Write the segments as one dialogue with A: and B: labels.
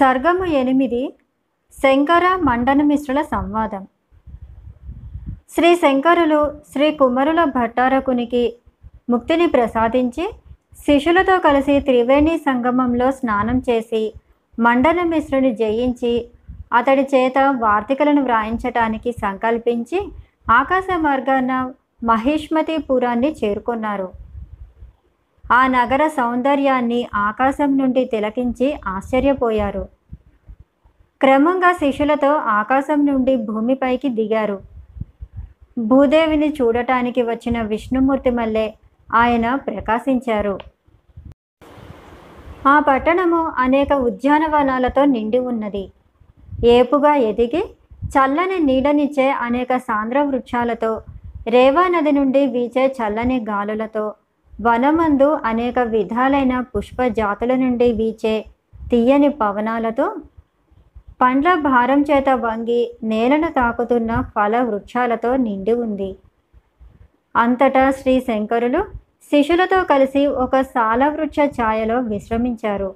A: సర్గము ఎనిమిది శంకర మండనమిశ్రుల సంవాదం. శ్రీ శంకరులు శ్రీ కుమరుల భట్టారకునికి ముక్తిని ప్రసాదించి శిష్యులతో కలిసి త్రివేణి సంగమంలో స్నానం చేసి మండనమిశ్రుని జయించి అతడి చేత వార్తికలను వ్రాయించటానికి సంకల్పించి ఆకాశ మార్గాన మహిష్మతిపురాన్ని చేరుకున్నారు. ఆ నగర సౌందర్యాన్ని ఆకాశం నుండి తిలకించి ఆశ్చర్యపోయారు. క్రమంగా శిష్యులతో ఆకాశం నుండి భూమిపైకి దిగారు. భూదేవిని చూడటానికి వచ్చిన విష్ణుమూర్తి మల్లె ఆయన ప్రకాశించారు. ఆ పట్టణము అనేక ఉద్యానవనాలతో నిండి ఉన్నది. ఏపుగా ఎదిగి చల్లని నీడనిచ్చే అనేక సాంద్ర వృక్షాలతో రేవా నది నుండి వీచే చల్లని గాలులతో వనమందు అనేక విధాలైన పుష్ప జాతుల నుండి వీచే తీయని పవనాలతో పండ్ల భారం చేత వంగి నేలను తాకుతున్న ఫల వృక్షాలతో నిండి ఉంది. అంతటా శ్రీ శంకరులు శిష్యులతో కలిసి ఒక సాలవృక్ష ఛాయలో విశ్రమించారు.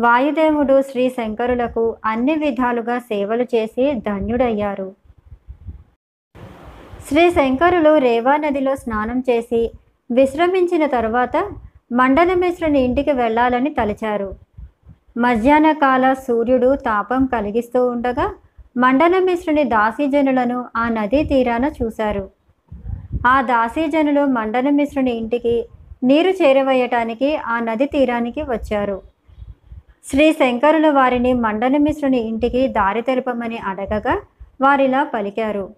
A: వాయుదేవుడు శ్రీ శంకరులకు అన్ని విధాలుగా సేవలు చేసి ధన్యుడయ్యారు. శ్రీ శంకరులు రేవా నదిలో స్నానం చేసి విశ్రమించిన తర్వాత మండనమిశ్రుని ఇంటికి వెళ్ళాలని తలిచారు. మధ్యాహ్న కాల సూర్యుడు తాపం కలిగిస్తూ ఉండగా మండనమిశ్రుని దాసీజనులను ఆ నదీ తీరాన చూశారు. ఆ దాసీజనులు మండనమిశ్రుని ఇంటికి నీరు చేరవేయటానికి ఆ నది తీరానికి వచ్చారు. శ్రీ శంకరులు వారిని మండనమిశ్రుని ఇంటికి దారి తెలుపమని అడగగా వారిలా పలికారు.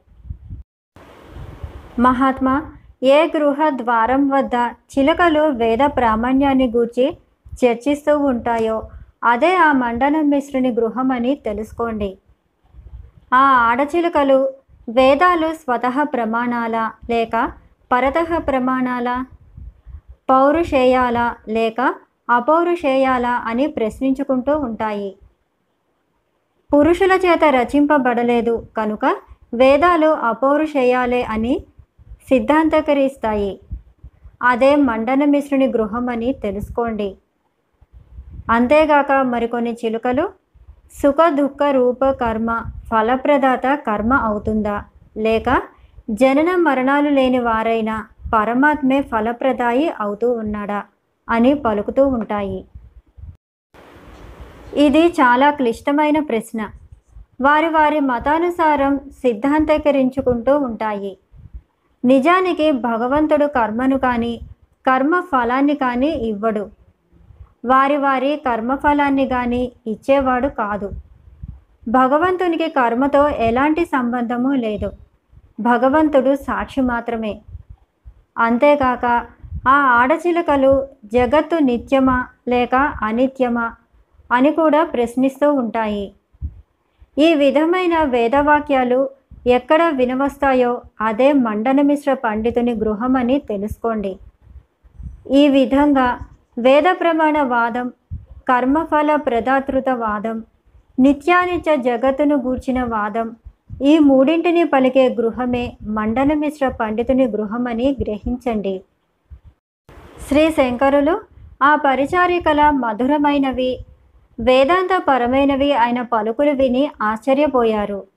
A: మహాత్మా ఏ గృహ ద్వారం వద్ద చిలకలు వేద ప్రామాణ్యాన్ని గూర్చి చర్చిస్తూ ఉంటాయో అదే ఆ మండన మిశ్రుని గృహం అని తెలుసుకోండి. ఆ ఆడచిలుకలు వేదాలు స్వతః ప్రమాణాల లేక పరతః ప్రమాణాల పౌరుషేయాల లేక అపౌరుషేయాల అని ప్రశ్నించుకుంటూ ఉంటాయి. పురుషుల చేత రచింపబడలేదు కనుక వేదాలు అపౌరుషేయాలే అని సిద్ధాంతకరిస్తాయి. అదే మండన మిశ్రుని గృహం అని తెలుసుకోండి. అంతేగాక మరికొన్ని చిలుకలు సుఖ దుఃఖ రూప కర్మ ఫలప్రదాత కర్మ అవుతుందా? లేక జనన మరణాలు లేని వారైన పరమాత్మే ఫలప్రదాయి అవుతూ ఉన్నాడా అని పలుకుతూ ఉంటాయి. ఇది చాలా క్లిష్టమైన ప్రశ్న. వారి వారి మతానుసారం సిద్ధాంతీకరించుకుంటూ ఉంటాయి. నిజానికి భగవంతుడు కర్మను కానీ కర్మ ఫలాన్ని కానీ ఇవ్వడు. వారి వారి కర్మఫలాన్ని కానీ ఇచ్చేవాడు కాదు. భగవంతునికి కర్మతో ఎలాంటి సంబంధము లేదు. భగవంతుడు సాక్షి మాత్రమే. అంతేకాక ఆ ఆడచిలుకలు జగత్తు నిత్యమా లేక అనిత్యమా అని కూడా ప్రశ్నిస్తూ ఉంటాయి. ఈ విధమైన వేదవాక్యాలు ఎక్కడ వినవస్తాయో అదే మండనమిశ్ర పండితుని గృహమని తెలుసుకోండి. ఈ విధంగా వేద ప్రమాణ వాదం కర్మఫల ప్రదాతృత వాదం నిత్యానిత్య జగత్తును గూర్చిన వాదం ఈ మూడింటిని పలికే గృహమే మండనమిశ్ర పండితుని గృహమని గ్రహించండి. శ్రీ శంకరులు ఆ పరిచారికల మధురమైనవి వేదాంతపరమైనవి అయిన పలుకులు విని ఆశ్చర్యపోయారు.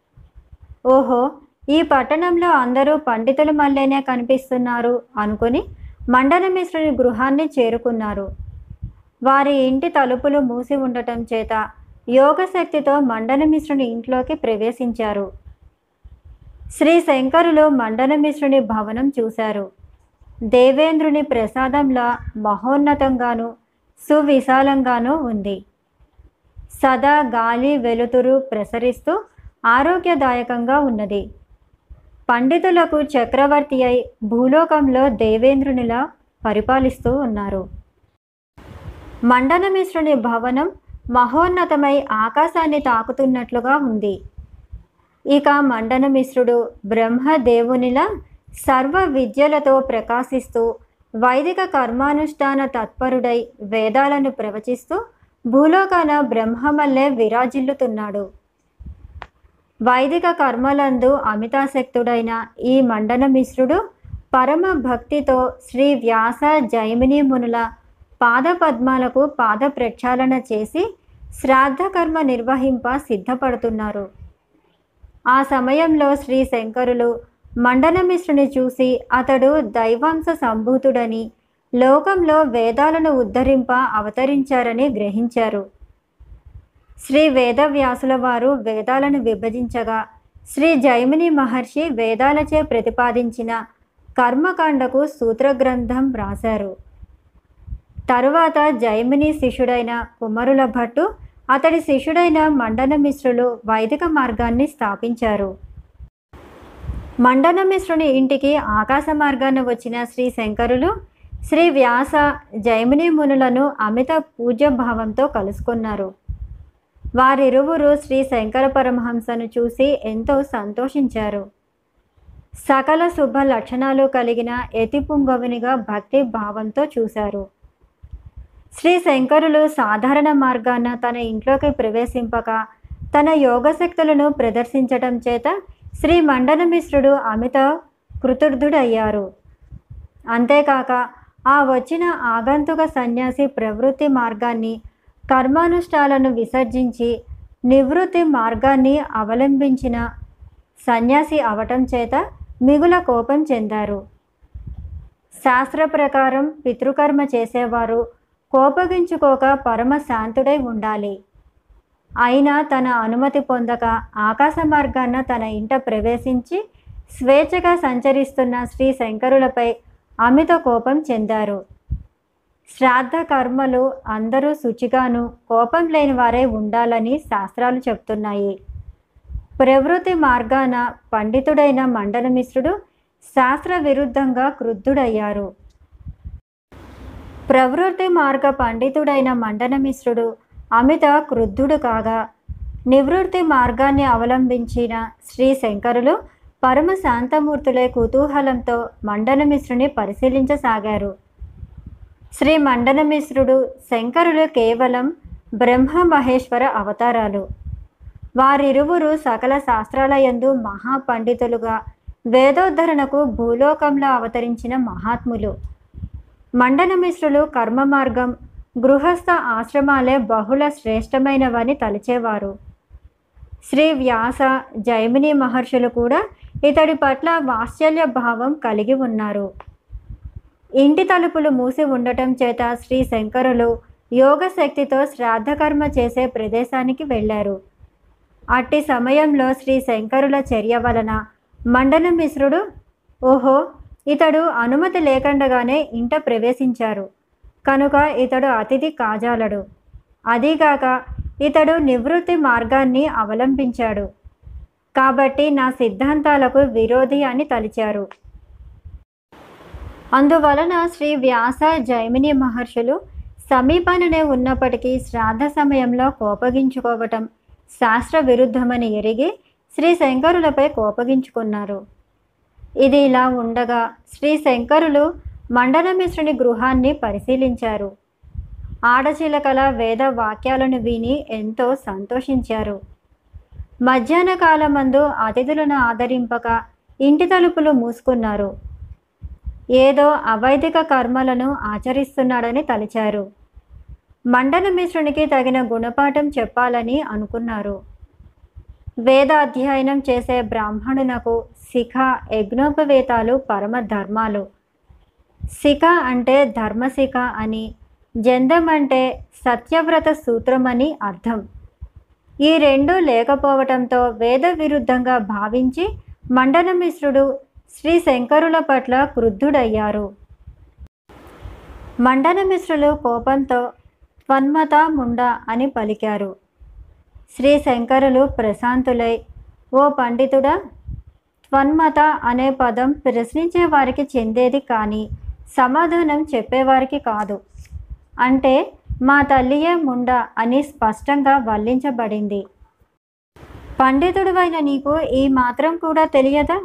A: ఓహో ఈ పట్టణంలో అందరూ పండితులు మల్లెనే కనిపిస్తున్నారు అనుకుని మండలమిశ్రుని గృహాన్ని చేరుకున్నారు. వారి ఇంటి తలుపులు మూసి ఉండటం చేత యోగశక్తితో మండలమిశ్రుని ఇంట్లోకి ప్రవేశించారు. శ్రీ శంకరులు మండలమిశ్రుని భవనం చూశారు. దేవేంద్రుని ప్రసాదంలా మహోన్నతంగాను సువిశాలంగానూ ఉంది. సదా గాలి వెలుతురు ప్రసరిస్తూ ఆరోగ్యదాయకంగా ఉన్నది. పండితులకు చక్రవర్తి అయి భూలోకంలో దేవేంద్రునిలా పరిపాలిస్తూ ఉన్నారు. మండనమిశ్రుని భవనం మహోన్నతమై ఆకాశాన్ని తాకుతున్నట్లుగా ఉంది. ఇక మండనమిశ్రుడు బ్రహ్మదేవునిలా సర్వ విద్యలతో ప్రకాశిస్తూ వైదిక కర్మానుష్ఠాన తత్పరుడై వేదాలను ప్రవచిస్తూ భూలోకాన బ్రహ్మమల్లే విరాజిల్లుతున్నాడు. వైదిక కర్మలందు అమితాసక్తుడైన ఈ మండన మిశ్రుడు పరమ భక్తితో శ్రీ వ్యాస జైమిని మునుల పాదపద్మాలకు పాద ప్రక్షాళన చేసి శ్రాద్ధ కర్మ నిర్వహింప సిద్ధపడుతున్నారు. ఆ సమయంలో శ్రీ శంకరులు మండనమిశ్రుని చూసి అతడు దైవాంశ సంభూతుడని లోకంలో వేదాలను ఉద్ధరింప అవతరించారని గ్రహించారు. శ్రీ వేదవ్యాసుల వారు వేదాలను విభజించగా శ్రీ జైమిని మహర్షి వేదాలచే ప్రతిపాదించిన కర్మకాండకు సూత్రగ్రంథం రాశారు. తరువాత జైమిని శిష్యుడైన కుమరుల భట్టు అతడి శిష్యుడైన మండనమిశ్రులు వైదిక మార్గాన్ని స్థాపించారు. మండనమిశ్రుని ఇంటికి ఆకాశ మార్గాన వచ్చిన శ్రీ శంకరులు శ్రీ వ్యాస జైమిని మునులను అమిత పూజ్య భావంతో కలుసుకున్నారు. వారిరువురు శ్రీ శంకర పరమహంసను చూసి ఎంతో సంతోషించారు. సకల శుభ లక్షణాలు కలిగిన ఎతిపుంగవునిగా భక్తి భావంతో చూశారు. శ్రీ శంకరులు సాధారణ మార్గాన తన ఇంట్లోకి ప్రవేశింపక తన యోగశక్తులను ప్రదర్శించటం చేత శ్రీ మండనమిశ్రుడు అమిత కృతుర్థుడయ్యారు అంతేకాక ఆ వచ్చిన ఆగంతుక సన్యాసి ప్రవృత్తి మార్గాన్ని కర్మానుష్ఠాలను విసర్జించి నివృత్తి మార్గాన్ని అవలంబించిన సన్యాసి అవటం చేత మిగుల కోపం చెందారు. శాస్త్ర ప్రకారం పితృకర్మ చేసేవారు కోపగించుకోక పరమశాంతుడై ఉండాలి. అయినా తన అనుమతి పొందక ఆకాశ మార్గాన తన ఇంట ప్రవేశించి స్వేచ్ఛగా సంచరిస్తున్న శ్రీ శంకరులపై అమిత కోపం చెందారు. శ్రాద్ధ కర్మలు అందరూ శుచిగాను కోపం లేని వారే ఉండాలని శాస్త్రాలు చెప్తున్నాయి. ప్రవృత్తి మార్గాన పండితుడైన మండలమిశ్రుడు శాస్త్ర విరుద్ధంగా క్రుద్ధుడయ్యారు. ప్రవృత్తి మార్గ పండితుడైన మండనమిశ్రుడు అమిత క్రుద్ధుడు కాగా నివృత్తి మార్గాన్ని అవలంబించిన శ్రీ శంకరులు పరమ శాంతమూర్తులే కుతూహలంతో మండనమిశ్రుని పరిశీలించసాగారు. శ్రీ మండనమిశ్రుడు శంకరులు కేవలం బ్రహ్మ మహేశ్వర అవతారాలు. వారిరువురు సకల శాస్త్రాలయందు మహాపండితులుగా వేదోద్ధరణకు భూలోకంలో అవతరించిన మహాత్ములు. మండనమిశ్రులు కర్మ మార్గం గృహస్థ ఆశ్రమాలే బహుళ శ్రేష్టమైనవని తలిచేవారు. శ్రీ వ్యాస జైమిని మహర్షులు కూడా ఇతడి పట్ల వాత్సల్య భావం కలిగి ఉన్నారు. ఇంటి తలుపులు మూసి ఉండటం చేత శ్రీ శంకరులు యోగ శక్తితో శ్రాద్ధకర్మ చేసే ప్రదేశానికి వెళ్ళారు. అట్టి సమయంలో శ్రీ శంకరుల చర్య వలన మండన మిశ్రుడు ఓహో ఇతడు అనుమతి లేకుండగానే ఇంట ప్రవేశించారు. కనుక ఇతడు అతిథి కాజాలడు. అదీగాక ఇతడు నివృత్తి మార్గాన్ని అవలంబించాడు. కాబట్టి నా సిద్ధాంతాలకు విరోధి అని తలిచారు. అందువలన శ్రీ వ్యాస జైమిని మహర్షులు సమీపాననే ఉన్నప్పటికీ శ్రాద్ధ సమయంలో కోపగించుకోవటం శాస్త్ర విరుద్ధమని ఎరిగి శ్రీ శంకరులపై కోపగించుకున్నారు. ఇది ఇలా ఉండగా శ్రీ శంకరులు మండలమిశ్రుని గృహాన్ని పరిశీలించారు. ఆడచిలకల వేద వాక్యాలను విని ఎంతో సంతోషించారు. మధ్యాహ్న కాలమందు అతిథులను ఆదరింపక ఇంటి తలుపులు మూసుకున్నారు. ఏదో అవైదిక కర్మలను ఆచరిస్తున్నాడని తలిచారు. మండనమిశ్రునికి తగిన గుణపాఠం చెప్పాలని అనుకున్నారు. వేద అధ్యయనం చేసే బ్రాహ్మణునకు శిఖ యజ్ఞోపవేతాలు పరమ ధర్మాలు. శిఖ అంటే ధర్మశిఖ అని జందం అంటే సత్యవ్రత సూత్రమని అర్థం. ఈ రెండు లేకపోవటంతో వేద విరుద్ధంగా భావించి మండలమిశ్రుడు శ్రీ శంకరుల పట్ల క్రుద్ధుడయ్యారు. మండనమిశ్రులు కోపంతో త్వన్మత ముండ అని పలికారు. శ్రీ శంకరులు ప్రశాంతులై ఓ పండితుడా! త్వన్మత అనే పదం ప్రశ్నించే వారికి చెందేది కానీ సమాధానం చెప్పేవారికి కాదు. అంటే మా తల్లియే ముండ అని స్పష్టంగా వల్లించబడింది పండితుడివైన నీకు ఈ మాత్రం కూడా తెలియదా?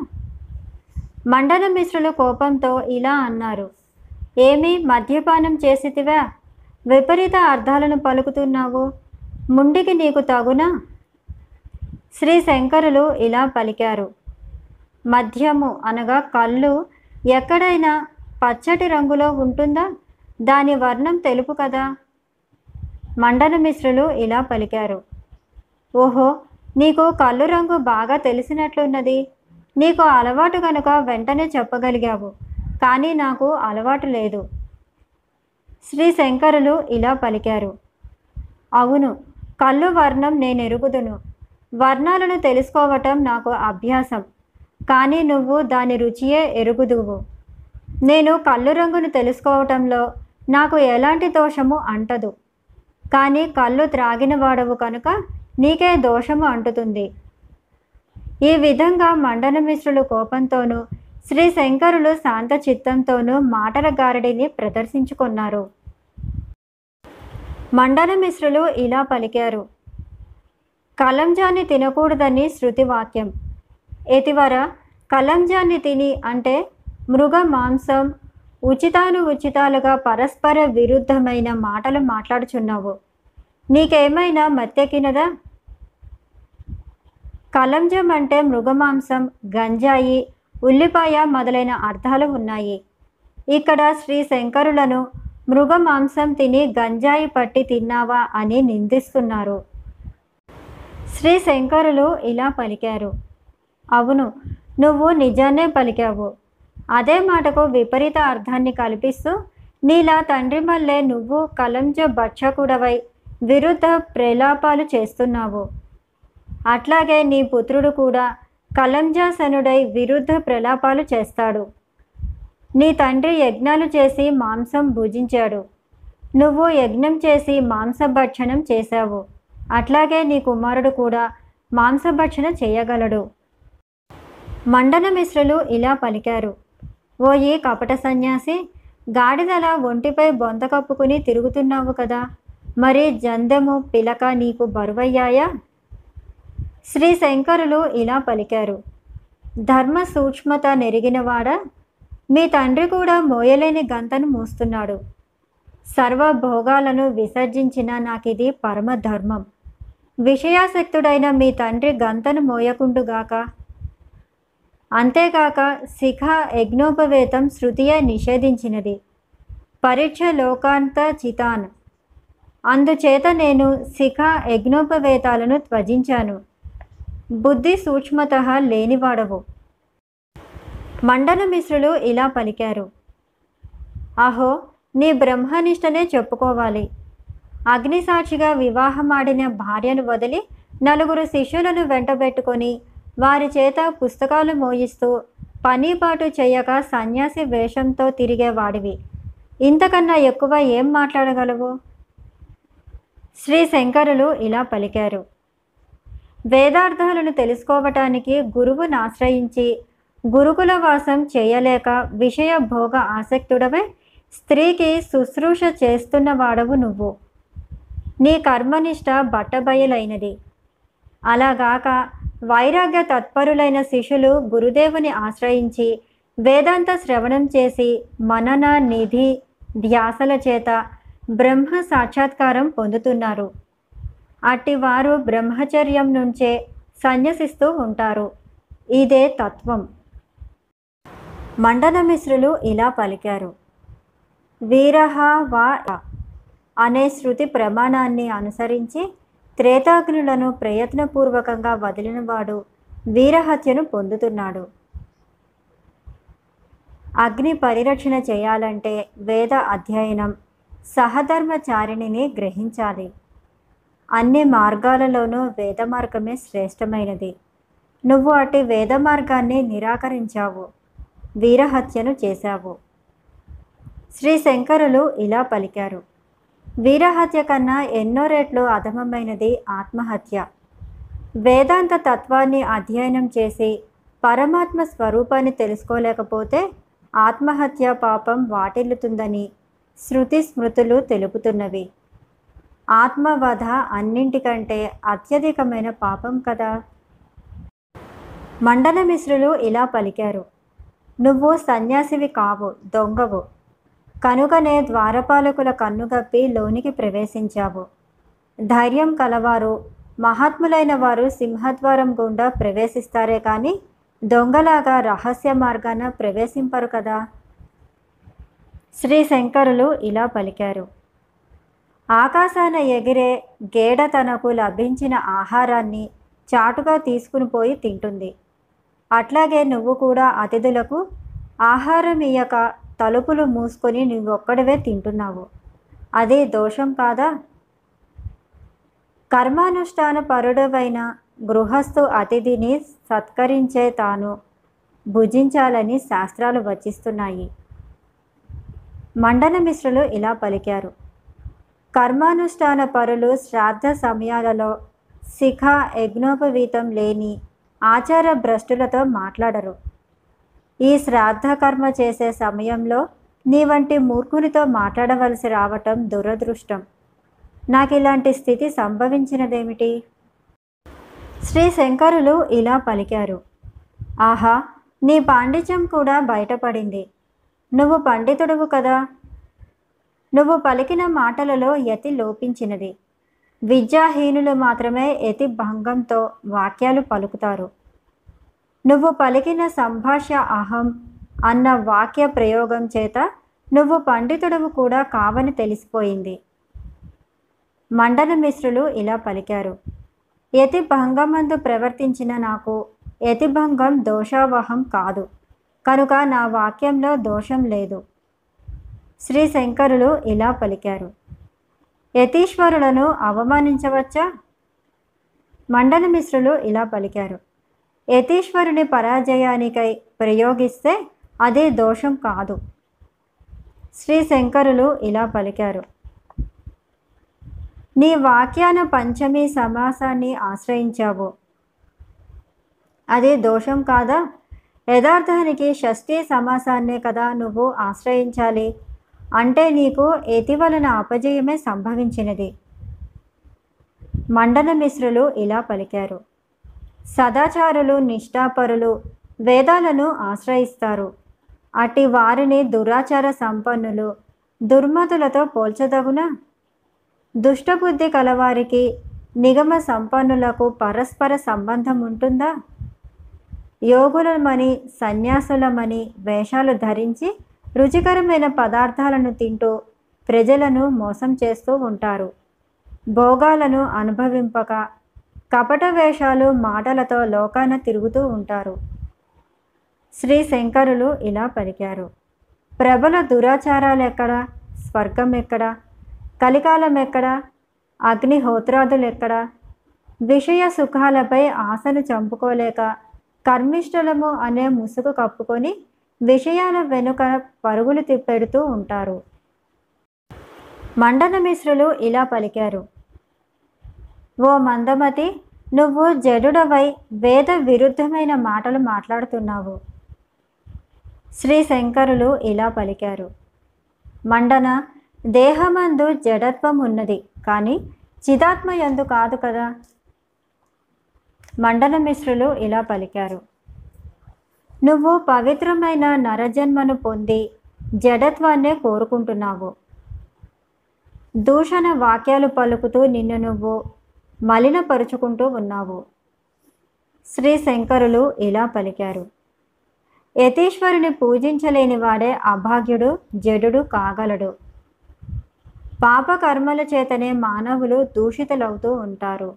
A: మండల మిశ్రులు కోపంతో ఇలా అన్నారు. ఏమి మద్యపానం చేసితివా? విపరీత అర్థాలను పలుకుతున్నావు. ముండికి నీకు తగునా? శ్రీ శంకరులు ఇలా పలికారు. మద్యము అనగా కళ్ళు ఎక్కడైనా పచ్చటి రంగులో ఉంటుందా? దాని వర్ణం తెలుపు కదా? మండల మిశ్రులు ఇలా పలికారు. ఓహో నీకు కళ్ళు రంగు బాగా తెలిసినట్లున్నది. నీకు అలవాటు కనుక వెంటనే చెప్పగలిగావు కానీ నాకు అలవాటు లేదు. శ్రీ శంకరులు ఇలా పలికారు. అవును కళ్ళు వర్ణం నేను ఎరుగుదును వర్ణాలను తెలుసుకోవటం నాకు అభ్యాసం కానీ నువ్వు దాని రుచియే ఎరుగుదువు. నేను కళ్ళు రంగును తెలుసుకోవటంలో నాకు ఎలాంటి దోషము అంటదు కానీ కళ్ళు త్రాగిన వాడవు కనుక నీకే దోషము అంటుతుంది. ఈ విధంగా మండనమిశ్రులు కోపంతోనూ శ్రీ శంకరులు శాంత చిత్తంతోనూ మాటల గారడిని ప్రదర్శించుకున్నారు మండనమిశ్రులు ఇలా పలికారు. కలంజాన్ని తినకూడదని శృతి వాక్యం ఎతివర కలంజాన్ని తిని అంటే మృగ మాంసం ఉచితాను ఉచితాలుగా పరస్పర విరుద్ధమైన మాటలు మాట్లాడుచున్నావు. నీకేమైనా మత్తెక్కినదా కలంజం అంటే మృగమాంసం గంజాయి ఉల్లిపాయ మొదలైన అర్థాలు ఉన్నాయి. ఇక్కడ శ్రీ శంకరులను మృగమాంసం తిని గంజాయి పట్టి తిన్నావా అని నిందిస్తున్నారు. శ్రీ శంకరులు ఇలా పలికారు. అవును నువ్వు నిజాన్నే పలికావు. అదే మాటకు విపరీత అర్థాన్ని కల్పిస్తూ నీలా తండ్రి మల్లే నువ్వు కలంజ భక్షకుడవై విరుద్ధ ప్రలాపాలు చేస్తున్నావు. అట్లాగే నీ పుత్రుడు కూడా కలంజాసనుడై విరుద్ధ ప్రలాపాలు చేస్తాడు. నీ తండ్రి యజ్ఞాలు చేసి మాంసం భుజించాడు. నువ్వు యజ్ఞం చేసి మాంసభక్షణం చేశావు. అట్లాగే నీ కుమారుడు కూడా మాంసభక్షణ చేయగలడు. మండనమిశ్రులు ఇలా పలికారు. ఓ ఈ కపట సన్యాసి గాడిదల ఒంటిపై బొంత కప్పుకుని తిరుగుతున్నావు కదా. మరి జందెము పిలక నీకు బరువయ్యాయా? శ్రీ శంకరులు ఇలా పలికారు. ధర్మ సూక్ష్మత నెరిగినవాడ మీ తండ్రి కూడా మోయలేని గంతను మోస్తున్నాడు. సర్వ భోగాలను విసర్జించిన నాకిది పరమ ధర్మం విషయాసక్తుడైన మీ తండ్రి గంతను మోయకుండుగాక. అంతేకాక శిఖ యజ్ఞోపవేతం శృతియే నిషేధించినది. పరీక్ష లోకాంత చితాన్. అందుచేత నేను శిఖ యజ్ఞోపవేతాలను త్వజించాను. బుద్ధి సూక్ష్మత లేనివాడవు. మండన మిశ్రులు ఇలా పలికారు. అహో నీ బ్రహ్మనిష్టనే చెప్పుకోవాలి. అగ్నిసాక్షిగా వివాహమాడిన భార్యను వదిలి నలుగురు శిష్యులను వెంటబెట్టుకొని వారి చేత పుస్తకాలు మోయిస్తూ పనిపాటు చేయక సన్యాసి వేషంతో తిరిగేవాడివి. ఇంతకన్నా ఎక్కువ ఏం మాట్లాడగలవు? శ్రీ శంకరులు ఇలా పలికారు. వేదార్థాలను తెలుసుకోవటానికి గురువును ఆశ్రయించి గురుకుల వాసం చేయలేక విషయ భోగ ఆసక్తుడవై స్త్రీకి శుశ్రూష చేస్తున్న వాడవు నువ్వు. నీ కర్మనిష్ట బట్టబయలైనది. అలాగాక వైరాగ్య తత్పరులైన శిష్యులు గురుదేవుని ఆశ్రయించి వేదాంత శ్రవణం చేసి మనన నిధి ధ్యాసల చేత బ్రహ్మ సాక్షాత్కారం పొందుతున్నారు. అట్టివారు బ్రహ్మచర్యం నుంచే సన్యసిస్తూ ఉంటారు. ఇదే తత్వం. మండనమిశ్రులు ఇలా పలికారు. వీరహ వా అనే శృతి ప్రమాణాన్ని అనుసరించి త్రేతాగ్నులను ప్రయత్నపూర్వకంగా వదిలినవాడు వీరహత్యను పొందుతున్నాడు. అగ్ని పరిరక్షణ చేయాలంటే వేద అధ్యయనం సహధర్మచారిణిని గ్రహించాలి. అన్ని మార్గాలలోనూ వేద మార్గమే శ్రేష్టమైనది. నువ్వు అటు వేద మార్గాన్ని నిరాకరించావు వీరహత్యను చేశావు. శ్రీ శంకరులు ఇలా పలికారు. వీరహత్య కన్నా ఎన్నో రెట్లు అధమమైనది ఆత్మహత్య. వేదాంత తత్వాన్ని అధ్యయనం చేసి పరమాత్మ స్వరూపాన్ని తెలుసుకోలేకపోతే ఆత్మహత్య పాపం వాటిల్లుతుందని శృతి స్మృతులు తెలుపుతున్నవి. ఆత్మవధ అన్నింటికంటే అత్యధికమైన పాపం కదా? మండలమిశ్రులు ఇలా పలికారు. నువ్వు సన్యాసివి కావు దొంగవు. కనుకనే ద్వారపాలకుల కన్నుగప్పి లోనికి ప్రవేశించావు. ధైర్యం కలవారు మహాత్ములైన వారు సింహద్వారం గుండా ప్రవేశిస్తారే కానీ దొంగలాగా రహస్య మార్గాన ప్రవేశింపరు కదా? శ్రీ శంకరులు ఇలా పలికారు. ఆకాశాన ఎగిరే గేడ తనకు లభించిన ఆహారాన్ని చాటుగా తీసుకుని పోయి తింటుంది. అట్లాగే నువ్వు కూడా అతిథులకు ఆహారం ఇయ్యక తలుపులు మూసుకొని నువ్వొక్కడవే తింటున్నావు. అది దోషం కాదా? కర్మానుష్ఠాన పరుడవైన గృహస్థు అతిథిని సత్కరించే తాను భుజించాలని శాస్త్రాలు వచిస్తున్నాయి. మండన మిశ్రులు ఇలా పలికారు. కర్మానుష్ఠాన పరులు శ్రాద్ధ సమయాలలో శిఖ యజ్ఞోపవీతం లేని ఆచార భ్రష్టులతో మాట్లాడరు. ఈ శ్రాద్ధ కర్మ చేసే సమయంలో నీ వంటి మూర్ఖునితో మాట్లాడవలసి రావటం దురదృష్టం. నాకు ఇలాంటి స్థితి సంభవించినదేమిటి? శ్రీ శంకరులు ఇలా పలికారు. ఆహా నీ పాండిత్యం కూడా బయటపడింది. నువ్వు పండితుడువు కదా. నువ్వు పలికిన మాటలలో యతి లోపించినది. విద్యాహీనులు మాత్రమే యతి భంగంతో వాక్యాలు పలుకుతారు. నువ్వు పలికిన సంభాష అహం అన్న వాక్య ప్రయోగం చేత నువ్వు పండితుడవు కూడా కావని తెలిసిపోయింది. మండన మిశ్రులు ఇలా పలికారు. యతి భంగమందు ప్రవర్తించిన నాకు యతిభంగం దోషావహం కాదు. కనుక నా వాక్యంలో దోషం లేదు. శ్రీ శంకరులు ఇలా పలికారు. యతీశ్వరులను అవమానించవచ్చా? మండల మిశ్రులు ఇలా పలికారు. యతీశ్వరుని పరాజయానికై ప్రయోగిస్తే అదే దోషం కాదు. శ్రీ శంకరులు ఇలా పలికారు. నీ వాక్యాన పంచమి సమాసాన్ని ఆశ్రయించావు. అది దోషం కాదా? యథార్థానికి షష్ఠీ సమాసాన్నే కదా నువ్వు ఆశ్రయించాలి. అంటే నీకు ఎతి వలన అపజయమే సంభవించినది. మండన మిశ్రులు ఇలా పలికారు. సదాచారులు నిష్ఠాపరులు వేదాలను ఆశ్రయిస్తారు. అట్టి వారిని దురాచార సంపన్నులు దుర్మతులతో పోల్చదగునా? దుష్టబుద్ధి కలవారికి నిగమ సంపన్నులకు పరస్పర సంబంధం ఉంటుందా? యోగులమని సన్యాసులమని వేషాలు ధరించి రుచికరమైన పదార్థాలను తింటూ ప్రజలను మోసం చేస్తూ ఉంటారు. భోగాలను అనుభవింపక కపట వేషాలు మాటలతో లోకాన తిరుగుతూ ఉంటారు. శ్రీ శంకరులు ఇలా పలికారు. ప్రబల దురాచారాలు ఎక్కడ స్వర్గం ఎక్కడ కలికాలం ఎక్కడ అగ్నిహోత్రాదులు ఎక్కడ విషయ సుఖాలపై ఆశను చంపుకోలేక కర్మిష్టలము అనే ముసుగు కప్పుకొని విషయాల వెనుక పరుగులు తిప్పెడుతూ ఉంటారు. మండన మిశ్రులు ఇలా పలికారు. ఓ మందమతి నువ్వు జడుడవై వేద విరుద్ధమైన మాటలు మాట్లాడుతున్నావు. శ్రీ శంకరులు ఇలా పలికారు. మండన దేహమందు జడత్వం ఉన్నది కానీ చిదాత్మ ఎందు కాదు కదా? మండన మిశ్రులు ఇలా పలికారు. నువ్వు పవిత్రమైన నరజన్మను పొంది జడత్వాన్నే కోరుకుంటున్నావు. దూషణ వాక్యాలు పలుకుతూ నిన్ను నువ్వు మలినపరుచుకుంటూ ఉన్నావు. శ్రీ శంకరులు ఇలా పలికారు. యతీశ్వరుని పూజించలేని వాడే అభాగ్యుడు జడుడు కాగలడు. పాపకర్మల చేతనే మానవులు దూషితులవుతూ ఉంటారు.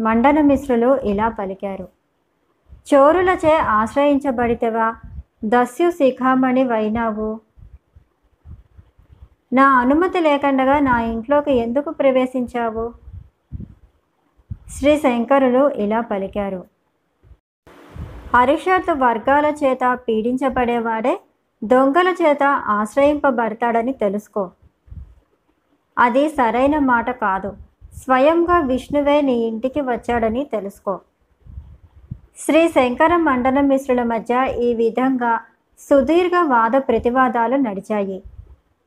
A: మండన మిశ్రులు ఇలా పలికారు. చోరులచే ఆశ్రయించబడితేవా? దస్యు శిఖామణి వైనావు. నా అనుమతి లేకుండగా నా ఇంట్లోకి ఎందుకు ప్రవేశించావు? శ్రీ శంకరులు ఇలా పలికారు. హరిషత్ వర్గాల చేత పీడించబడేవాడే దొంగల చేత ఆశ్రయింపబడతాడని తెలుసుకో. అది సరైన మాట కాదు. స్వయంగా విష్ణువే నీ ఇంటికి వచ్చాడని తెలుసుకో. శ్రీ శంకర మండల మిశ్రుల మధ్య ఈ విధంగా సుదీర్ఘ వాద ప్రతివాదాలు నడిచాయి.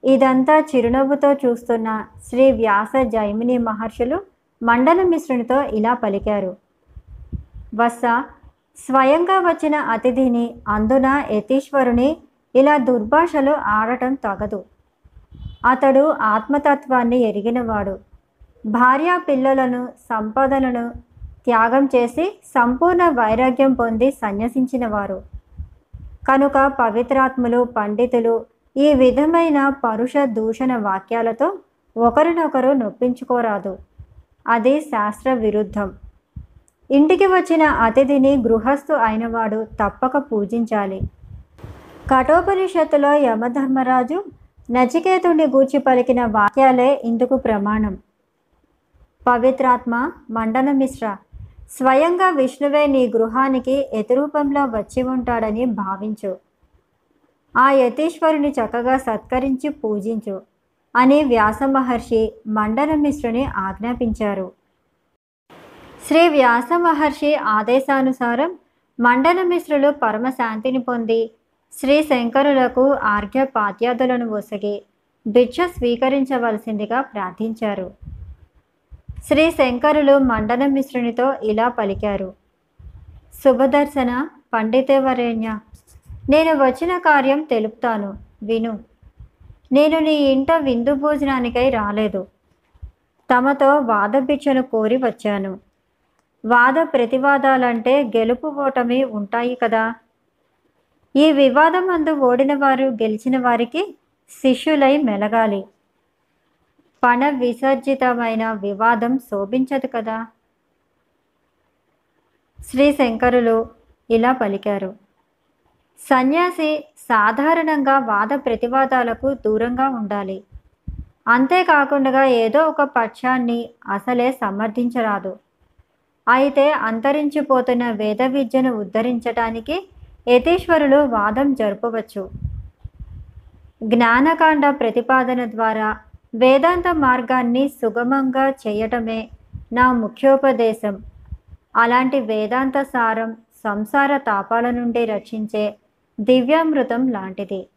A: ఇదంతా చిరునవ్వుతో చూస్తున్న శ్రీ వ్యాస జైమిని మహర్షులు మండల మిశ్రునితో ఇలా పలికారు. వత్స స్వయంగా వచ్చిన అతిథిని అందున యతీశ్వరుని ఇలా దుర్భాషలు ఆడటం తగదు. అతడు ఆత్మతత్వాన్ని ఎరిగినవాడు. భార్యా పిల్లలను సంపదలను త్యాగం చేసి సంపూర్ణ వైరాగ్యం పొంది సన్యసించినవారు కనుక పవిత్రాత్ములు పండితులు ఈ విధమైన పరుష దూషణ వాక్యాలతో ఒకరినొకరు నొప్పించుకోరాదు. అది శాస్త్ర విరుద్ధం ఇంటికి వచ్చిన అతిథిని గృహస్థు అయినవాడు తప్పక పూజించాలి. కఠోపనిషత్తులో యమధర్మరాజు నచికేతుణ్ణి గూర్చి పలికిన వాక్యాలే ఇందుకు ప్రమాణం. పవిత్రాత్మ మండన మిశ్ర స్వయంగా విష్ణువే నీ గృహానికి యతిరూపంలో వచ్చి ఉంటాడని భావించు. ఆ యతీశ్వరుని చక్కగా సత్కరించి పూజించు అని వ్యాస మహర్షి మండల మిశ్రుని ఆజ్ఞాపించారు. శ్రీ వ్యాస మహర్షి ఆదేశానుసారం మండలమిశ్రులు పరమశాంతిని పొంది శ్రీ శంకరులకు ఆర్ఘ్యపాత్యాదులను ఒసగి భిక్ష స్వీకరించవలసిందిగా ప్రార్థించారు. శ్రీ శంకరులు మండన మిశ్రునితో ఇలా పలికారు. శుభదర్శన పండితేవరేణ్య నేను వచ్చిన కార్యం తెలుపుతాను విను. నేను నీ ఇంట విందు భోజనానికై రాలేదు. తమతో వాదభిక్షను కోరి వచ్చాను. వాద ప్రతివాదాలంటే గెలుపు ఓటమి ఉంటాయి కదా. ఈ వివాదం అందు ఓడిన వారు గెలిచిన వారికి శిష్యులై మెలగాలి. పణ విసర్జితమైన వివాదం శోభించదు కదా? శ్రీ శంకరులు ఇలా పలికారు. సన్యాసి సాధారణంగా వాద ప్రతివాదాలకు దూరంగా ఉండాలి. అంతేకాకుండా ఏదో ఒక పక్షాన్ని అసలే సమర్థించరాదు. అయితే అంతరించిపోతున్న వేద విద్యను ఉద్ధరించటానికి యతీశ్వరులు వాదం జరపవచ్చు. జ్ఞానకాండ ప్రతిపాదన ద్వారా వేదాంత మార్గాన్ని సుగమంగా చేయటమే నా ముఖ్యోపదేశం. అలాంటి వేదాంత సారం సంసార తాపాల నుండి రక్షించే దివ్యామృతం లాంటిది.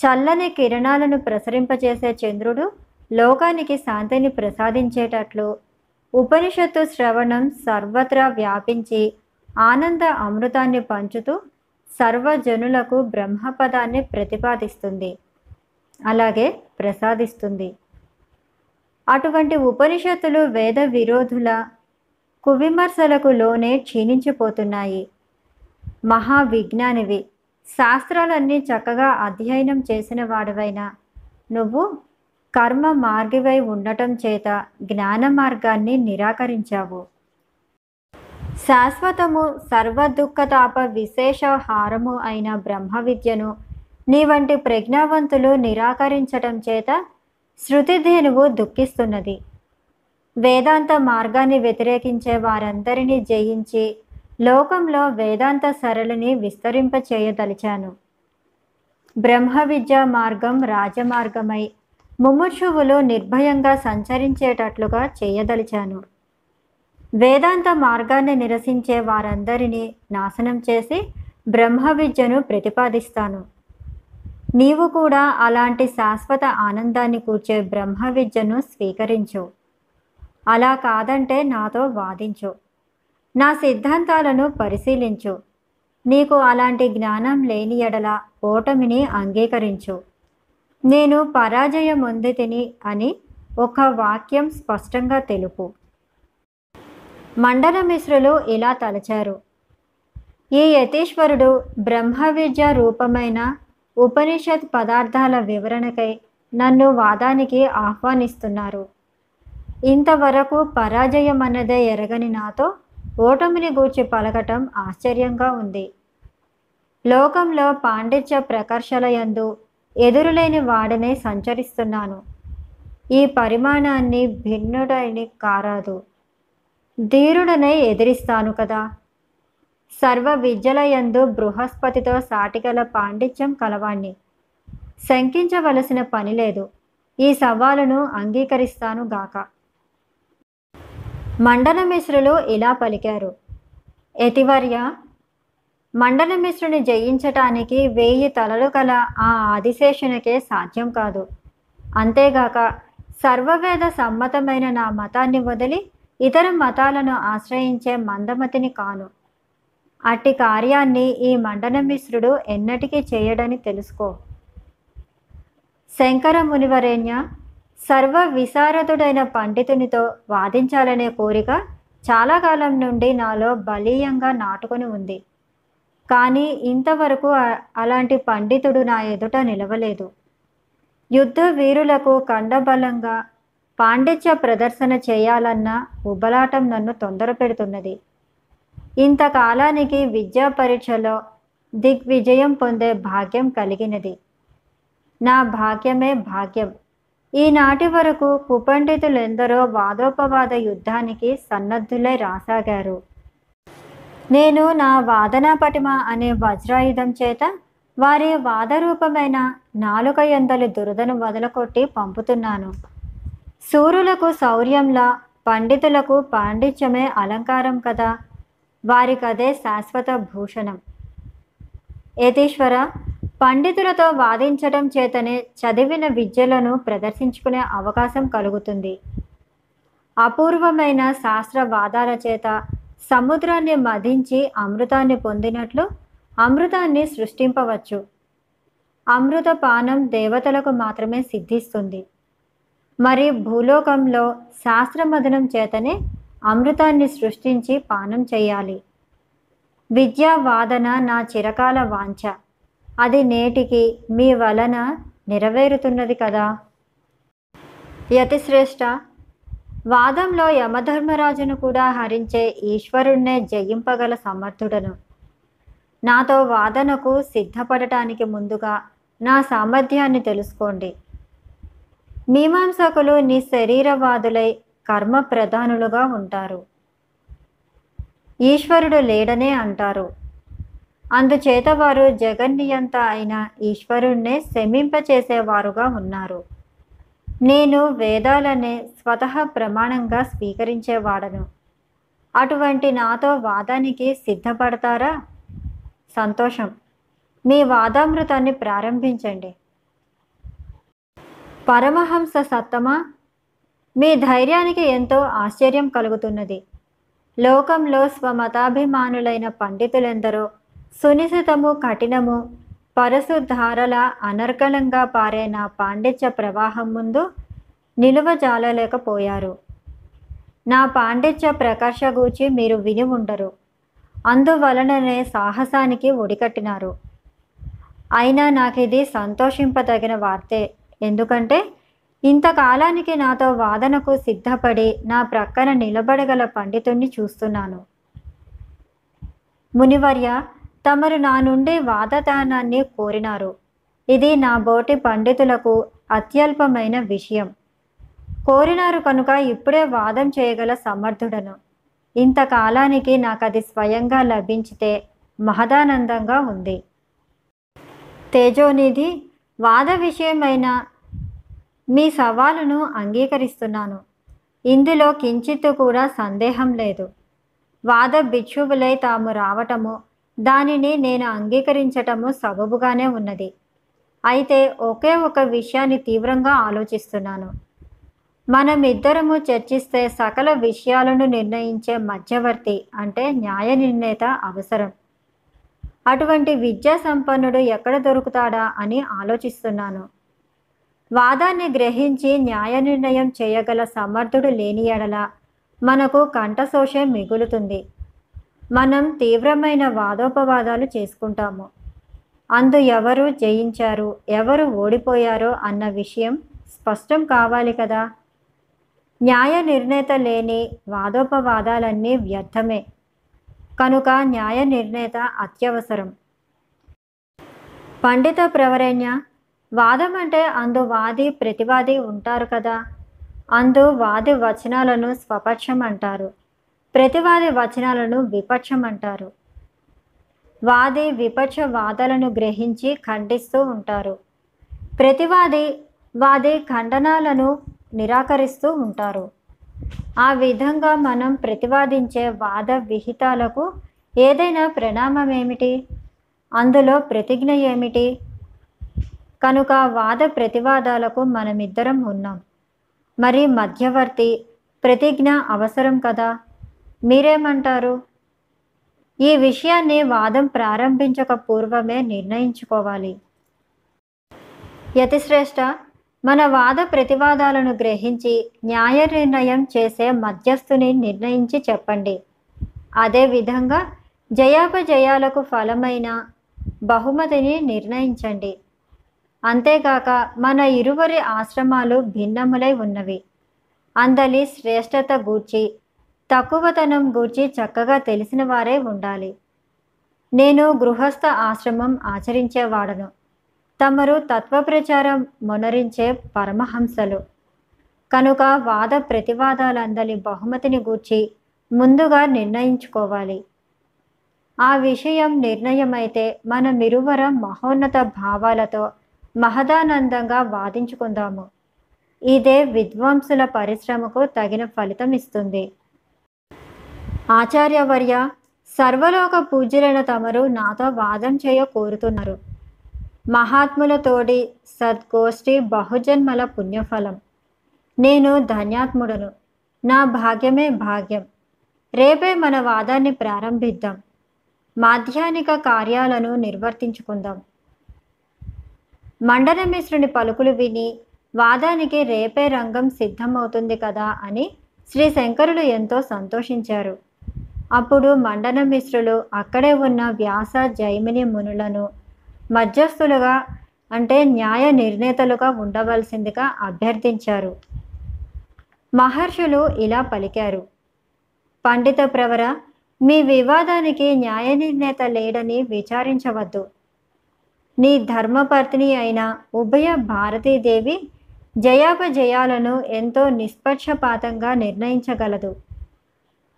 A: చల్లని కిరణాలను ప్రసరింపజేసే చంద్రుడు లోకానికి శాంతిని ప్రసాదించేటట్లు ఉపనిషత్తు శ్రవణం సర్వత్రా వ్యాపించి ఆనంద అమృతాన్ని పంచుతూ సర్వజనులకు బ్రహ్మపదాన్ని ప్రతిపాదిస్తుంది. అలాగే ప్రసాదిస్తుంది. అటువంటి ఉపనిషత్తులు వేద విరోధుల కువిమర్శలకు లోనే క్షీణించిపోతున్నాయి. మహావిజ్ఞానివి శాస్త్రాలన్నీ చక్కగా అధ్యయనం చేసిన వాడివైనా నువ్వు కర్మ మార్గివై ఉండటం చేత జ్ఞాన మార్గాన్ని నిరాకరించావు. శాశ్వతము సర్వదుఃఖతాప విశేష హారము అయిన బ్రహ్మ విద్యను నీ వంటి ప్రజ్ఞావంతులు నిరాకరించటం చేత శృతిధేనువు దుఃఖిస్తున్నది. వేదాంత మార్గాన్ని వ్యతిరేకించే వారందరినీ జయించి లోకంలో వేదాంత సరళిని విస్తరింపచేయదలిచాను. బ్రహ్మ విద్యా మార్గం రాజమార్గమై ముముక్షువులు నిర్భయంగా సంచరించేటట్లుగా చేయదలిచాను. వేదాంత మార్గాన్ని నిరసించే వారందరినీ నాశనం చేసి బ్రహ్మ విద్యను ప్రతిపాదిస్తాను. నీవు కూడా అలాంటి శాశ్వత ఆనందాన్ని కూర్చే బ్రహ్మ విద్యను స్వీకరించు. అలా కాదంటే నాతో వాదించు. నా సిద్ధాంతాలను పరిశీలించు. నీకు అలాంటి జ్ఞానం లేని ఎడల ఓటమిని అంగీకరించు. నేను పరాజయం తిని అని ఒక వాక్యం స్పష్టంగా తెలుపు. మండల మిశ్రులు ఇలా తలచారు. ఈ యతీశ్వరుడు బ్రహ్మ విద్య రూపమైన ఉపనిషత్ పదార్థాల వివరణకై నన్ను వాదానికి ఆహ్వానిస్తున్నారు. ఇంతవరకు పరాజయం అన్నదే ఎరగని నాతో ఓటమిని గూర్చి పలకటం ఆశ్చర్యంగా ఉంది. లోకంలో పాండిత్య ప్రకర్షల యందు ఎదురులేని వాడనే సంచరిస్తున్నాను. ఈ పరిమాణాన్ని భిన్నుడని కారాదు. ధీరుడనే ఎదిరిస్తాను కదా? సర్వ విద్యలయందు బృహస్పతితో సాటిగల పాండిత్యం కలవాణ్ణి. శంకించవలసిన పని లేదు. ఈ సవాలును అంగీకరిస్తాను గాక. మండనమిశ్రులు ఇలా పలికారు. ఎతివర్య మండనమిశ్రుని జయించటానికి వెయ్యి తలలు కల ఆ ఆదిశేషునికే సాధ్యం కాదు. అంతేగాక సర్వవేద సమ్మతమైన నా మతాన్ని వదిలి ఇతర మతాలను ఆశ్రయించే మందమతిని కాను. అట్టి కార్యాన్ని ఈ మండన మిశ్రుడు ఎన్నటికీ చేయడని తెలుసుకో. శంకర మునివరేణ్య సర్వ విశారదుడైన పండితునితో వాదించాలనే కోరిక చాలా కాలం నుండి నాలో బలీయంగా నాటుకొని ఉంది. కానీ ఇంతవరకు అలాంటి పండితుడు నా ఎదుట నిలవలేదు. యుద్ధ వీరులకు కండబలంగా పాండిత్య ప్రదర్శన చేయాలన్న ఉబలాటం నన్ను తొందర పెడుతున్నది ఇంతకాలానికి విద్యా పరీక్షలో దిగ్విజయం పొందే భాగ్యం కలిగినది. నా భాగ్యమే భాగ్యం. ఈనాటి వరకు కుపండితులెందరో వాదోపవాద యుద్ధానికి సన్నద్ధులై రాసాగారు. నేను నా వాదనా పటిమ అనే వజ్రాయుధం చేత వారి వాదరూపమైన నాలుక ఎందలి దురదను వదలకొట్టి పంపుతున్నాను. సూర్యులకు శౌర్యంలా పండితులకు పాండిత్యమే అలంకారం కదా. వారికదే శాశ్వత భూషణం. యతీశ్వర పండితులతో వాదించటం చేతనే చదివిన విద్యలను ప్రదర్శించుకునే అవకాశం కలుగుతుంది. అపూర్వమైన శాస్త్ర వాదాల చేత సముద్రాన్ని మధించి అమృతాన్ని పొందినట్లు అమృతాన్ని సృష్టింపవచ్చు. అమృత పానం దేవతలకు మాత్రమే సిద్ధిస్తుంది. మరి భూలోకంలో శాస్త్రమదనం చేతనే అమృతాన్ని సృష్టించి పానం చేయాలి. విద్యా వాదన నా చిరకాల వాంఛ. అది నేటికి మీ వలన నెరవేరుతున్నది కదా. యతిశ్రేష్ట. వాదంలో యమధర్మరాజును కూడా హరించే ఈశ్వరుణ్ణే జయింపగల సమర్థుడను. నాతో వాదనకు సిద్ధపడటానికి ముందుగా నా సామర్థ్యాన్ని తెలుసుకోండి. మీమాంసకులు నీ శరీరవాదులై కర్మ ప్రధానులుగా ఉంటారు. ఈశ్వరుడు లేడనే అంటారు. అందుచేత వారు జగన్నియంత అయిన ఈశ్వరుణ్ణే శమింపచేసేవారుగా ఉన్నారు. నేను వేదాలనే స్వతహ ప్రమాణంగా స్వీకరించేవాడను. అటువంటి నాతో వాదానికి సిద్ధపడతారా? సంతోషం. మీ వాదామృతాన్ని ప్రారంభించండి. పరమహంస సత్తమా మీ ధైర్యానికి ఎంతో ఆశ్చర్యం కలుగుతున్నది. లోకంలో స్వమతాభిమానులైన పండితులెందరో సునిశితము కఠినము పరశుధారల అనర్గళంగా పారే నా పాండిత్య ప్రవాహం ముందు నిలువజాలలేకపోయారు. నా పాండిత్య ప్రకర్ష గూర్చి మీరు విని ఉండరు. అందువలననే సాహసానికి ఒడికట్టినారు. అయినా నాకు ఇది సంతోషింపదగిన వార్తే. ఎందుకంటే ఇంతకాలానికి నాతో వాదనకు సిద్ధపడి నా ప్రక్కన నిలబడగల పండితుణ్ణి చూస్తున్నాను. మునివర్య తమరు నా నుండి వాదదానాన్ని కోరినారు. ఇది నా బోటి పండితులకు అత్యల్పమైన విషయం. కోరినారు కనుక ఇప్పుడే వాదం చేయగల సమర్థుడను. ఇంతకాలానికి నాకు అది స్వయంగా లభించితే మహదానందంగా ఉంది. తేజోనిధి వాద విషయమైన మీ సవాలును అంగీకరిస్తున్నాను. ఇందులో కించిత్తు కూడా సందేహం లేదు. వాద భిక్షువులై తాము రావటము దానిని నేను అంగీకరించటము సబబుగానే ఉన్నది. అయితే ఒకే ఒక విషయాన్ని తీవ్రంగా ఆలోచిస్తున్నాను. మనం ఇద్దరము చర్చిస్తే సకల విషయాలను నిర్ణయించే మధ్యవర్తి అంటే న్యాయ నిర్ణేత అవసరం. అటువంటి విద్యా సంపన్నుడు ఎక్కడ దొరుకుతాడా అని ఆలోచిస్తున్నాను. వాదాన్ని గ్రహించి న్యాయ నిర్ణయం చేయగల సమర్థుడు లేని ఎడల మనకు కంఠశోషం మిగులుతుంది. మనం తీవ్రమైన వాదోపవాదాలు చేసుకుంటాము. అందు ఎవరు జయించారు ఎవరు ఓడిపోయారో అన్న విషయం స్పష్టం కావాలి కదా? న్యాయ నిర్ణేత లేని వాదోపవాదాలన్నీ వ్యర్థమే. కనుక న్యాయ నిర్ణేత అత్యవసరం. పండిత ప్రవరణ్య వాదం అంటే అందు వాది ప్రతివాది ఉంటారు కదా. అందు వాది వచనాలను స్వపక్షం అంటారు. ప్రతివాది వచనాలను విపక్షం అంటారు. వాది విపక్ష వాదాలను గ్రహించి ఖండిస్తూ ఉంటారు. ప్రతివాది వాది ఖండనాలను నిరాకరిస్తూ ఉంటారు. ఆ విధంగా మనం ప్రతివాదించే వాద విహితాలకు ఏదైనా ప్రణామం ఏమిటి? అందులో ప్రతిజ్ఞ ఏమిటి? కనుక వాద ప్రతివాదాలకు మనమిద్దరం ఉన్నాం. మరి మధ్యవర్తి ప్రతిజ్ఞ అవసరం కదా? మీరేమంటారు? ఈ విషయాన్ని వాదం ప్రారంభించక పూర్వమే నిర్ణయించుకోవాలి. యతిశ్రేష్ట మన వాద ప్రతివాదాలను గ్రహించి న్యాయ నిర్ణయం చేసే మధ్యస్థుని నిర్ణయించి చెప్పండి. అదేవిధంగా జయాపజయాలకు ఫలమైన బహుమతిని నిర్ణయించండి. అంతేకాక మన ఇరువురి ఆశ్రమాలు భిన్నములై ఉన్నవి. అందలి శ్రేష్టత గూర్చి తక్కువతనం గూర్చి చక్కగా తెలిసిన వారే ఉండాలి. నేను గృహస్థ ఆశ్రమం ఆచరించేవాడను. తమరు తత్వప్రచారం మొనరించే పరమహంసలు. కనుక వాద ప్రతివాదాలందలి బహుమతిని గూర్చి ముందుగా నిర్ణయించుకోవాలి. ఆ విషయం నిర్ణయమైతే మనమిరువరం మహోన్నత భావాలతో మహదానందంగా వాదించుకుందాము. ఇదే విద్వాంసుల పరిశ్రమకు తగిన ఫలితం ఇస్తుంది. ఆచార్యవర్య సర్వలోక పూజ్యులైన తమరు నాతో వాదం చేయ కోరుతున్నారు. మహాత్ములతోడి సద్గోష్ఠి బహుజన్మల పుణ్యఫలం. నేను ధన్యాత్ముడను. నా భాగ్యమే భాగ్యం. రేపే మన వాదాన్ని ప్రారంభిద్దాం. మాధ్యానిక కార్యాలను నిర్వర్తించుకుందాం. మండనమిశ్రుని పలుకులు విని వాదానికి రేపే రంగం సిద్ధమవుతుంది కదా అని శ్రీ శంకరులు ఎంతో సంతోషించారు. అప్పుడు మండనమిశ్రులు అక్కడే ఉన్న వ్యాస జైమిని మునులను మధ్యస్థులుగా అంటే న్యాయ నిర్ణేతలుగా ఉండవలసిందిగా అభ్యర్థించారు. మహర్షులు ఇలా పలికారు. పండిత ప్రవర మీ వివాదానికి న్యాయ నిర్ణేత లేడని విచారించవద్దు. నీ ధర్మపత్ని అయిన ఉభయ భారతీదేవి జయాపజయాలను ఎంతో నిష్పక్షపాతంగా నిర్ణయించగలదు.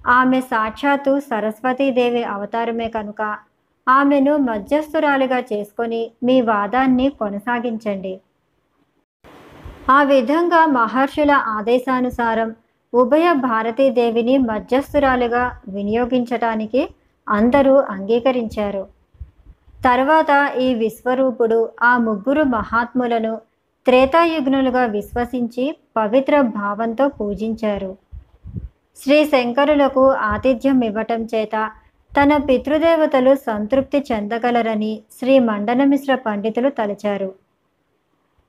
A: ఆమె సాక్షాత్తు సరస్వతీదేవి అవతారమే కనుక ఆమెను మధ్యస్థురాలుగా చేసుకొని మీ వాదాన్ని కొనసాగించండి. ఆ విధంగా మహర్షుల ఆదేశానుసారం ఉభయ భారతీదేవిని మధ్యస్థురాలుగా వినియోగించటానికి అందరూ అంగీకరించారు. తర్వాత ఈ విశ్వరూపుడు ఆ ముగ్గురు మహాత్ములను త్రేతాయుగ్నులుగా విశ్వసించి పవిత్ర భావంతో పూజించారు. శ్రీ శంకరులకు ఆతిథ్యం ఇవ్వటం చేత తన పితృదేవతలు సంతృప్తి చెందగలరని శ్రీ మండనమిశ్ర పండితులు తలచారు.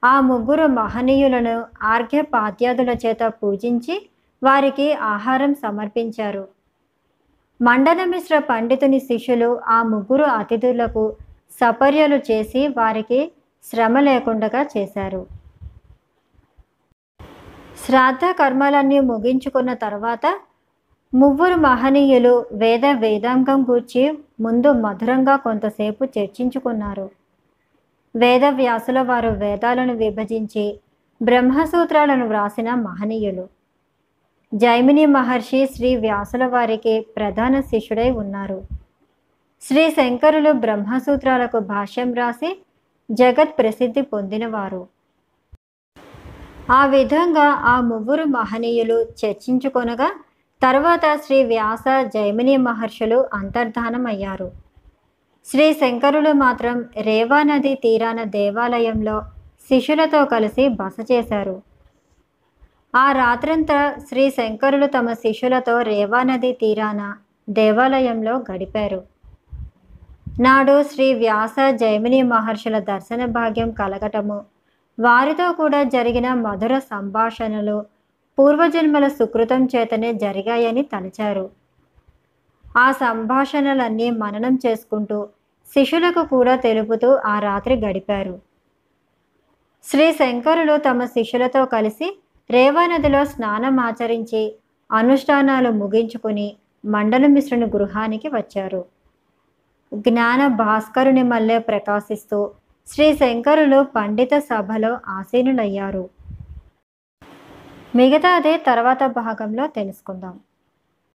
A: ఆ ముగ్గురు మహనీయులను ఆర్ఘ్యపాద్యాదుల చేత పూజించి వారికి ఆహారం సమర్పించారు. మండనమిశ్ర పండితుని శిష్యులు ఆ ముగ్గురు అతిథులకు సపర్యలు చేసి వారికి శ్రమ లేకుండా చేశారు. శ్రాద్ధ కర్మలన్నీ ముగించుకున్న తర్వాత ముగ్గురు మహనీయులు వేద వేదాంగం గూర్చి ముందు మధురంగా కొంతసేపు చర్చించుకున్నారు. వేద వ్యాసుల వారు వేదాలను విభజించి బ్రహ్మసూత్రాలను వ్రాసిన మహనీయులు. జైమిని మహర్షి శ్రీ వ్యాసుల వారికి ప్రధాన శిష్యుడై ఉన్నారు. శ్రీ శంకరులు బ్రహ్మసూత్రాలకు భాష్యం రాసి జగత్ ప్రసిద్ధి పొందినవారు. ఆ విధంగా ఆ ముగ్గురు మహనీయులు చర్చించుకొనగా తర్వాత శ్రీ వ్యాస జైమిని మహర్షులు అంతర్ధానమయ్యారు. శ్రీ శంకరులు మాత్రం రేవా నది తీరాన దేవాలయంలో శిష్యులతో కలిసి బస చేశారు. ఆ రాత్రంతా శ్రీ శంకరులు తమ శిష్యులతో రేవానది తీరాన దేవాలయంలో గడిపారు. నాడు శ్రీ వ్యాస జైమిని మహర్షుల దర్శన భాగ్యం కలగటము వారితో కూడా జరిగిన మధుర సంభాషణలు పూర్వజన్మల సుకృతం చేతనే జరిగాయని తలచారు ఆ సంభాషణలన్నీ మననం చేసుకుంటూ శిష్యులకు కూడా తెలుపుతూ ఆ రాత్రి గడిపారు. శ్రీ శంకరులు తమ శిష్యులతో కలిసి రేవానదిలో స్నానం ఆచరించి అనుష్ఠానాలు ముగించుకుని మండలమిశ్రుని గృహానికి వచ్చారు. జ్ఞాన భాస్కరుని మల్లె ప్రకాశిస్తూ శ్రీ శంకరులు పండిత సభలో ఆసీనులయ్యారు. మిగతాదే తర్వాత భాగంలో తెలుసుకుందాం.